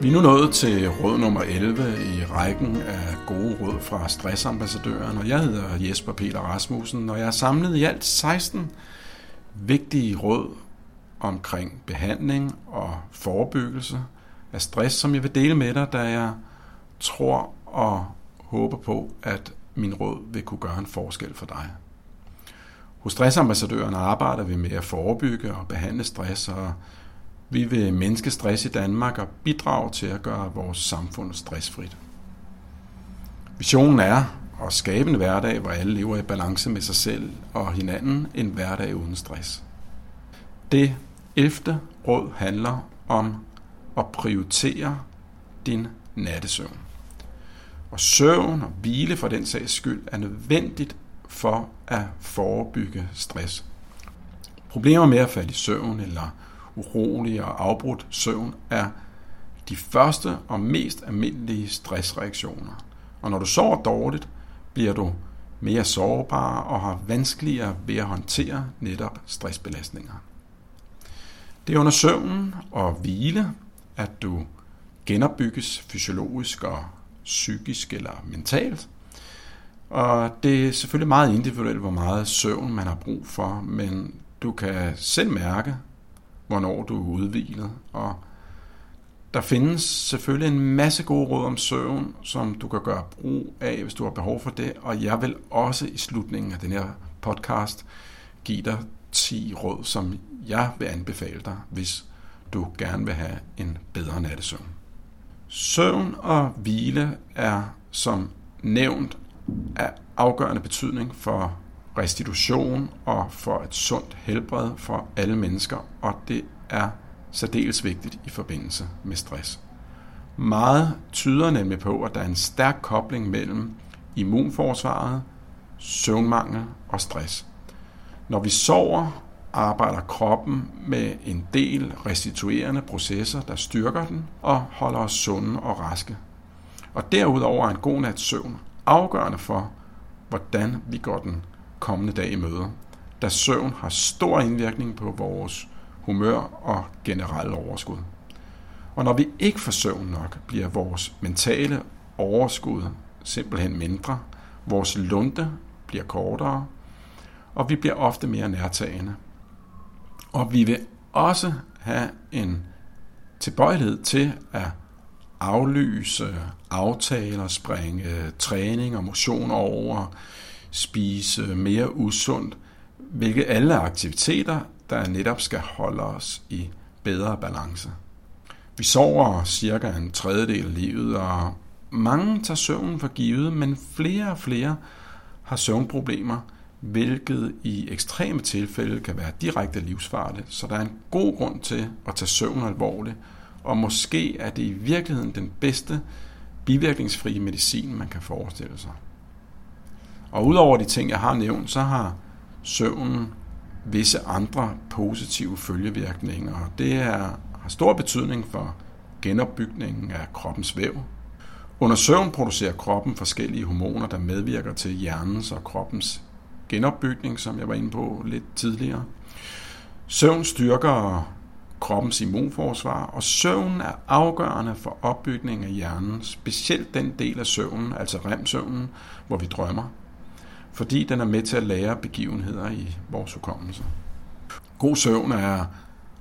Vi er nu nået til råd nummer 11 i rækken af gode råd fra stressambassadøren, og jeg hedder Jesper Peter Rasmussen, og jeg har samlet i alt 16 vigtige råd omkring behandling og forebyggelse af stress, som jeg vil dele med dig, da jeg tror og håber på, at min råd vil kunne gøre en forskel for dig. Hos stressambassadøren arbejder vi med at forebygge og behandle stress, og vi vil mindske stress i Danmark og bidrage til at gøre vores samfund stressfrit. Visionen er at skabe en hverdag, hvor alle lever i balance med sig selv og hinanden, en hverdag uden stress. Det 11. råd handler om at prioritere din nattesøvn. Og søvn og hvile for den sags skyld er nødvendigt for at forebygge stress. Problemer med at falde i søvn eller urolig og afbrudt søvn er de første og mest almindelige stressreaktioner. Og når du sover dårligt, bliver du mere sårbar og har vanskeligere ved at håndtere netop stressbelastninger. Det er under søvnen og hvile, at du genopbygges fysiologisk og psykisk eller mentalt. Og det er selvfølgelig meget individuelt, hvor meget søvn man har brug for, men du kan selv mærke, hvornår du er udvilet. Og der findes selvfølgelig en masse gode råd om søvn, som du kan gøre brug af, hvis du har behov for det. Og jeg vil også i slutningen af den her podcast give dig 10 råd, som jeg vil anbefale dig, hvis du gerne vil have en bedre nattesøvn. Søvn og hvile er som nævnt af afgørende betydning for restitution og for et sundt helbred for alle mennesker, og det er særdeles vigtigt i forbindelse med stress. Meget tyder nemlig på, at der er en stærk kobling mellem immunforsvaret, søvnmangel og stress. Når vi sover, arbejder kroppen med en del restituerende processer, der styrker den og holder os sunde og raske. Og derudover er en god nats søvn afgørende for, hvordan vi går den kommende dag i møde, da søvn har stor indvirkning på vores humør og generelle overskud. Og når vi ikke får søvn nok, bliver vores mentale overskud simpelthen mindre, vores lunte bliver kortere, og vi bliver ofte mere nærtagende. Og vi vil også have en tilbøjelighed til at aflyse aftaler, springe træning og motion over, spise mere usundt, hvilke alle aktiviteter, der netop skal holde os i bedre balance. Vi sover cirka en tredjedel af livet, og mange tager søvnen for givet, men flere og flere har søvnproblemer, hvilket i ekstreme tilfælde kan være direkte livsfarligt. Så der er en god grund til at tage søvn alvorligt, og måske er det i virkeligheden den bedste bivirkningsfrie medicin, man kan forestille sig. Og udover de ting, jeg har nævnt, så har søvnen visse andre positive følgevirkninger. Og det er, har stor betydning for genopbygningen af kroppens væv. Under søvn producerer kroppen forskellige hormoner, der medvirker til hjernens og kroppens genopbygning, som jeg var inde på lidt tidligere. Søvn styrker kroppens immunforsvar, og søvn er afgørende for opbygningen af hjernen, specielt den del af søvnen, altså REM-søvnen, hvor vi drømmer fordi den er med til at lære begivenheder i vores hukommelse. God søvn er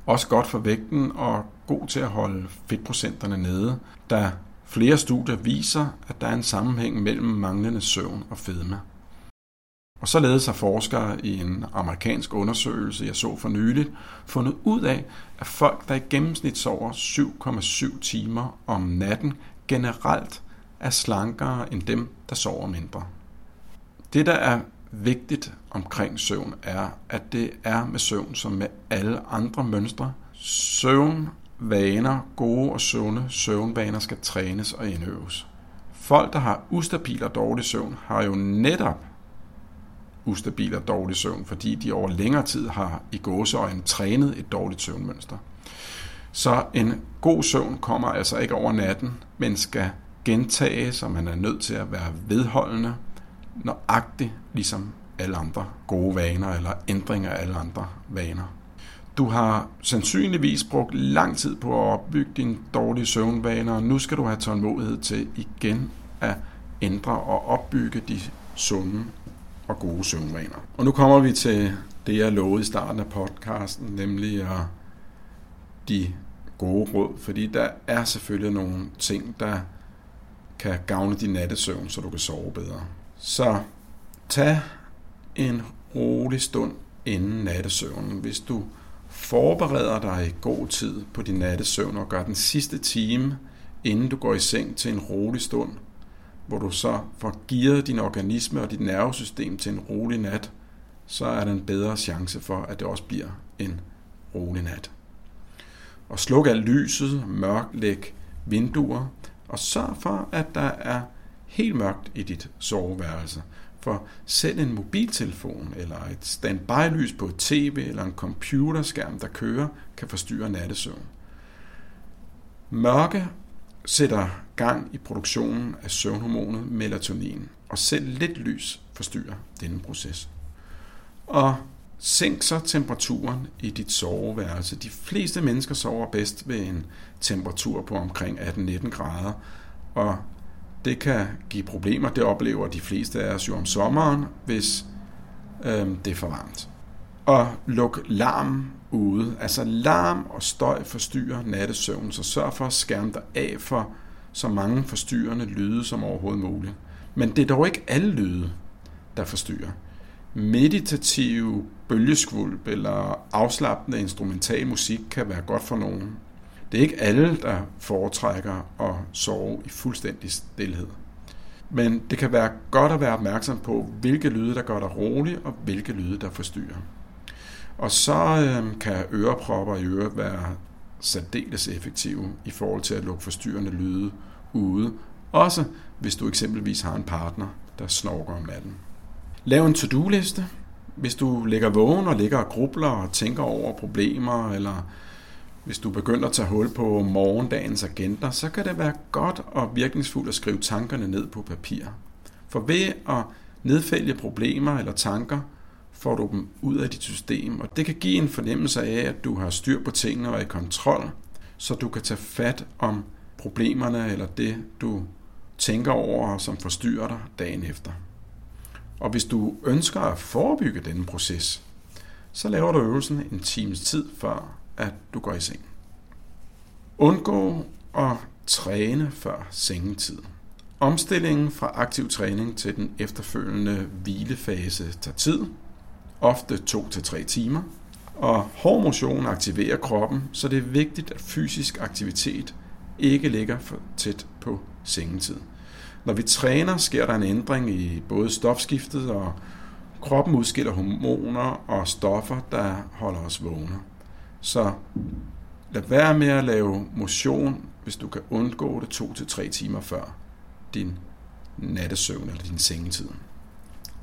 også godt for vægten og god til at holde fedtprocenterne nede, da flere studier viser, at der er en sammenhæng mellem manglende søvn og fedme. Og således har forskere i en amerikansk undersøgelse, jeg så for nyligt, fundet ud af, at folk, der i gennemsnit sover 7,7 timer om natten, generelt er slankere end dem, der sover mindre. Det, der er vigtigt omkring søvn, er, at det er med søvn som med alle andre mønstre. Søvnvaner, gode og sunde søvnvaner skal trænes og indøves. Folk, der har ustabil og dårlig søvn, har jo netop ustabil og dårlig søvn, fordi de over længere tid har i gåseøjne trænet et dårligt søvnmønster. Så en god søvn kommer altså ikke over natten, men skal gentages, og man er nødt til at være vedholdende nøjagtigt ligesom alle andre gode vaner eller ændringer af alle andre vaner. Du har sandsynligvis brugt lang tid på at opbygge dine dårlige søvnvaner, og nu skal du have tålmodighed til igen at ændre og opbygge de sunde og gode søvnvaner. Og nu kommer vi til det, jeg lovede i starten af podcasten, nemlig at de gode råd, fordi der er selvfølgelig nogle ting, der kan gavne din nattesøvn, så du kan sove bedre. Så tag en rolig stund inden nattesøvnen. Hvis du forbereder dig i god tid på din nattesøvn og gør den sidste time, inden du går i seng til en rolig stund, hvor du så får gearet din organisme og dit nervesystem til en rolig nat, så er der en bedre chance for, at det også bliver en rolig nat. Og sluk alt lyset, mørklæg vinduer, og sørg for, at der er helt mørkt i dit soveværelse. For selv en mobiltelefon eller et standby-lys på et tv eller en computerskærm, der kører, kan forstyrre nattesøvn. Mørke sætter gang i produktionen af søvnhormonet melatonin, og selv lidt lys forstyrrer denne proces. Og sænk så temperaturen i dit soveværelse. De fleste mennesker sover bedst ved en temperatur på omkring 18-19 grader, og det kan give problemer. Det oplever de fleste af os jo om sommeren, hvis øh, det er for varmt. Og luk larm ude. Altså larm og støj forstyrrer nattesøvnen, så sørg for at skærme dig af for så mange forstyrrende lyde som overhovedet muligt. Men det er dog ikke alle lyde, der forstyrrer. Meditativ bølgeskvulp eller afslappende instrumental musik kan være godt for nogen. Det er ikke alle, der foretrækker at sove i fuldstændig stillhed. Men det kan være godt at være opmærksom på, hvilke lyde, der gør dig rolig, og hvilke lyde, der forstyrrer. Og så øh, kan ørepropper i øret være særdeles effektive i forhold til at lukke forstyrrende lyde ude. Også hvis du eksempelvis har en partner, der snorker om natten. Lav en to-do-liste. Hvis du ligger vågen og ligger og grubler og tænker over problemer, eller hvis du begynder at tage hul på morgendagens agenda, så kan det være godt og virkningsfuldt at skrive tankerne ned på papir. For ved at nedfælde problemer eller tanker, får du dem ud af dit system, og det kan give en fornemmelse af, at du har styr på tingene og er i kontrol, så du kan tage fat om problemerne eller det, du tænker over, som forstyrrer dig dagen efter. Og hvis du ønsker at forebygge denne proces, så laver du øvelsen en times tid før, at du går i seng. Undgå at træne før sengetid. Omstillingen fra aktiv træning til den efterfølgende hvilefase tager tid, ofte 2-3 timer, og hård motion aktiverer kroppen, så det er vigtigt, at fysisk aktivitet ikke ligger for tæt på sengetid. Når vi træner, sker der en ændring i både stofskiftet, og kroppen udskiller hormoner og stoffer, der holder os vågne. Så lad være med at lave motion, hvis du kan undgå det 2-3 timer før din nattesøvn eller din sengetid.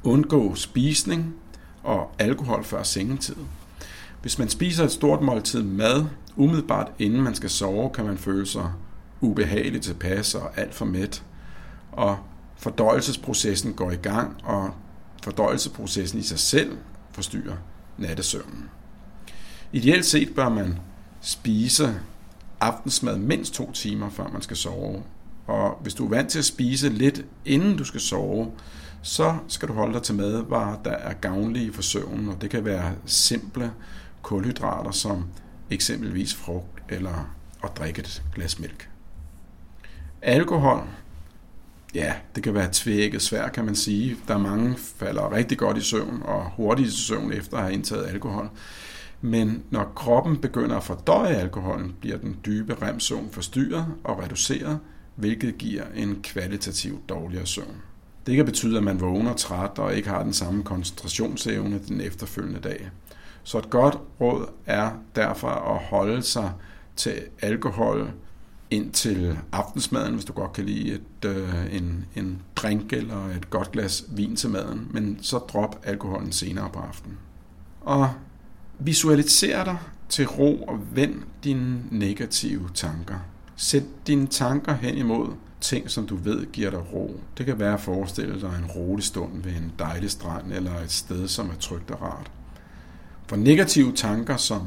Undgå spisning og alkohol før sengetid. Hvis man spiser et stort måltid mad, umiddelbart inden man skal sove, kan man føle sig ubehageligt tilpas og alt for mæt. Og fordøjelsesprocessen går i gang, og fordøjelsesprocessen i sig selv forstyrrer nattesøvnen. Ideelt set bør man spise aftensmad mindst to timer, før man skal sove. Og hvis du er vant til at spise lidt inden du skal sove, så skal du holde dig til madvarer, der er gavnlige for søvnen, og det kan være simple kulhydrater som eksempelvis frugt eller at drikke et glas mælk. Alkohol, ja, det kan være tvækket svært, kan man sige. Der er mange, falder rigtig godt i søvn og hurtigt i søvn efter at have indtaget alkohol. Men når kroppen begynder at fordøje alkoholen, bliver den dybe remsøvn forstyrret og reduceret, hvilket giver en kvalitativt dårligere søvn. Det kan betyde, at man vågner træt og ikke har den samme koncentrationsevne den efterfølgende dag. Så et godt råd er derfor at holde sig til alkohol indtil aftensmaden, hvis du godt kan lide et, øh, en, en drink eller et godt glas vin til maden, men så drop alkoholen senere på aftenen. Og visualiser dig til ro og vend dine negative tanker. Sæt dine tanker hen imod ting, som du ved giver dig ro. Det kan være at forestille dig en rolig stund ved en dejlig strand eller et sted, som er trygt og rart. For negative tanker som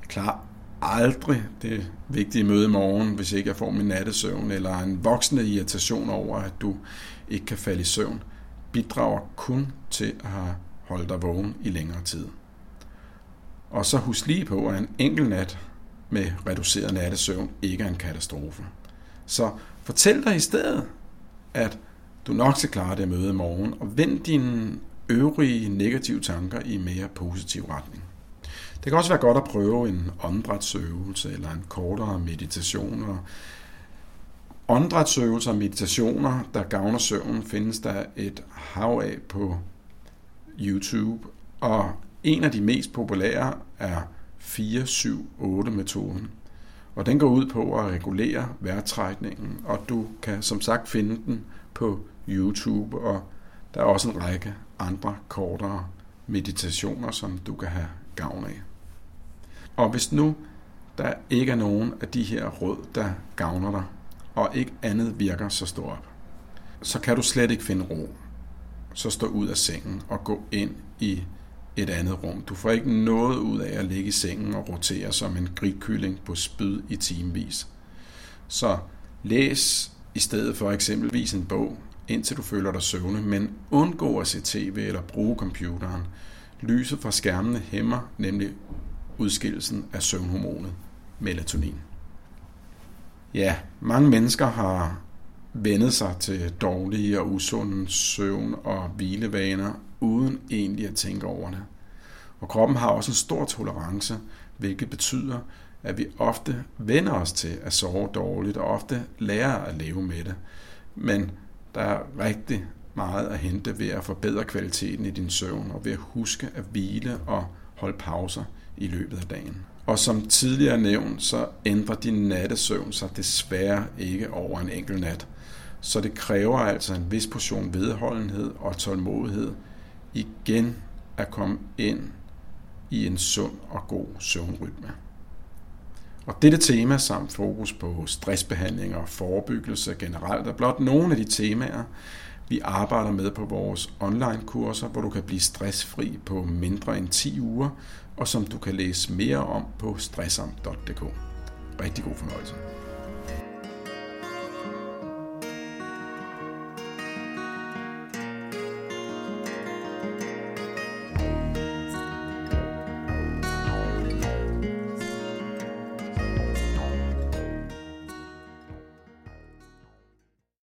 Jeg klarer aldrig det vigtige møde i morgen, hvis ikke jeg får min nattesøvn, eller en voksende irritation over, at du ikke kan falde i søvn, bidrager kun til at holde dig vågen i længere tid. Og så husk lige på, at en enkelt nat med reduceret nattesøvn ikke er en katastrofe. Så fortæl dig i stedet, at du nok skal klare det møde i morgen, og vend dine øvrige negative tanker i mere positiv retning. Det kan også være godt at prøve en åndedrætsøvelse eller en kortere meditation. Og åndedrætsøvelser og meditationer, der gavner søvnen, findes der et hav af på YouTube. Og en af de mest populære er 4-7-8-metoden. Og den går ud på at regulere vejrtrækningen, og du kan som sagt finde den på YouTube, og der er også en række andre kortere meditationer, som du kan have gavn af. Og hvis nu der ikke er nogen af de her råd, der gavner dig, og ikke andet virker så stå op, så kan du slet ikke finde ro. Så stå ud af sengen og gå ind i et andet rum. Du får ikke noget ud af at ligge i sengen og rotere som en grigkylling på spyd i timevis. Så læs i stedet for eksempelvis en bog, indtil du føler dig søvne, men undgå at se tv eller bruge computeren. Lyset fra skærmene hæmmer nemlig udskillelsen af søvnhormonet melatonin. Ja, mange mennesker har vendet sig til dårlige og usunde søvn- og hvilevaner, uden egentlig at tænke over det. Og kroppen har også en stor tolerance, hvilket betyder, at vi ofte vender os til at sove dårligt, og ofte lærer at leve med det. Men der er rigtig meget at hente ved at forbedre kvaliteten i din søvn, og ved at huske at hvile og holde pauser i løbet af dagen. Og som tidligere nævnt, så ændrer din nattesøvn sig desværre ikke over en enkelt nat. Så det kræver altså en vis portion vedholdenhed og tålmodighed igen at komme ind i en sund og god søvnrytme. Og dette tema samt fokus på stressbehandling og forebyggelse generelt er blot nogle af de temaer, vi arbejder med på vores online-kurser, hvor du kan blive stressfri på mindre end 10 uger, og som du kan læse mere om på stressom.dk. Rigtig god fornøjelse.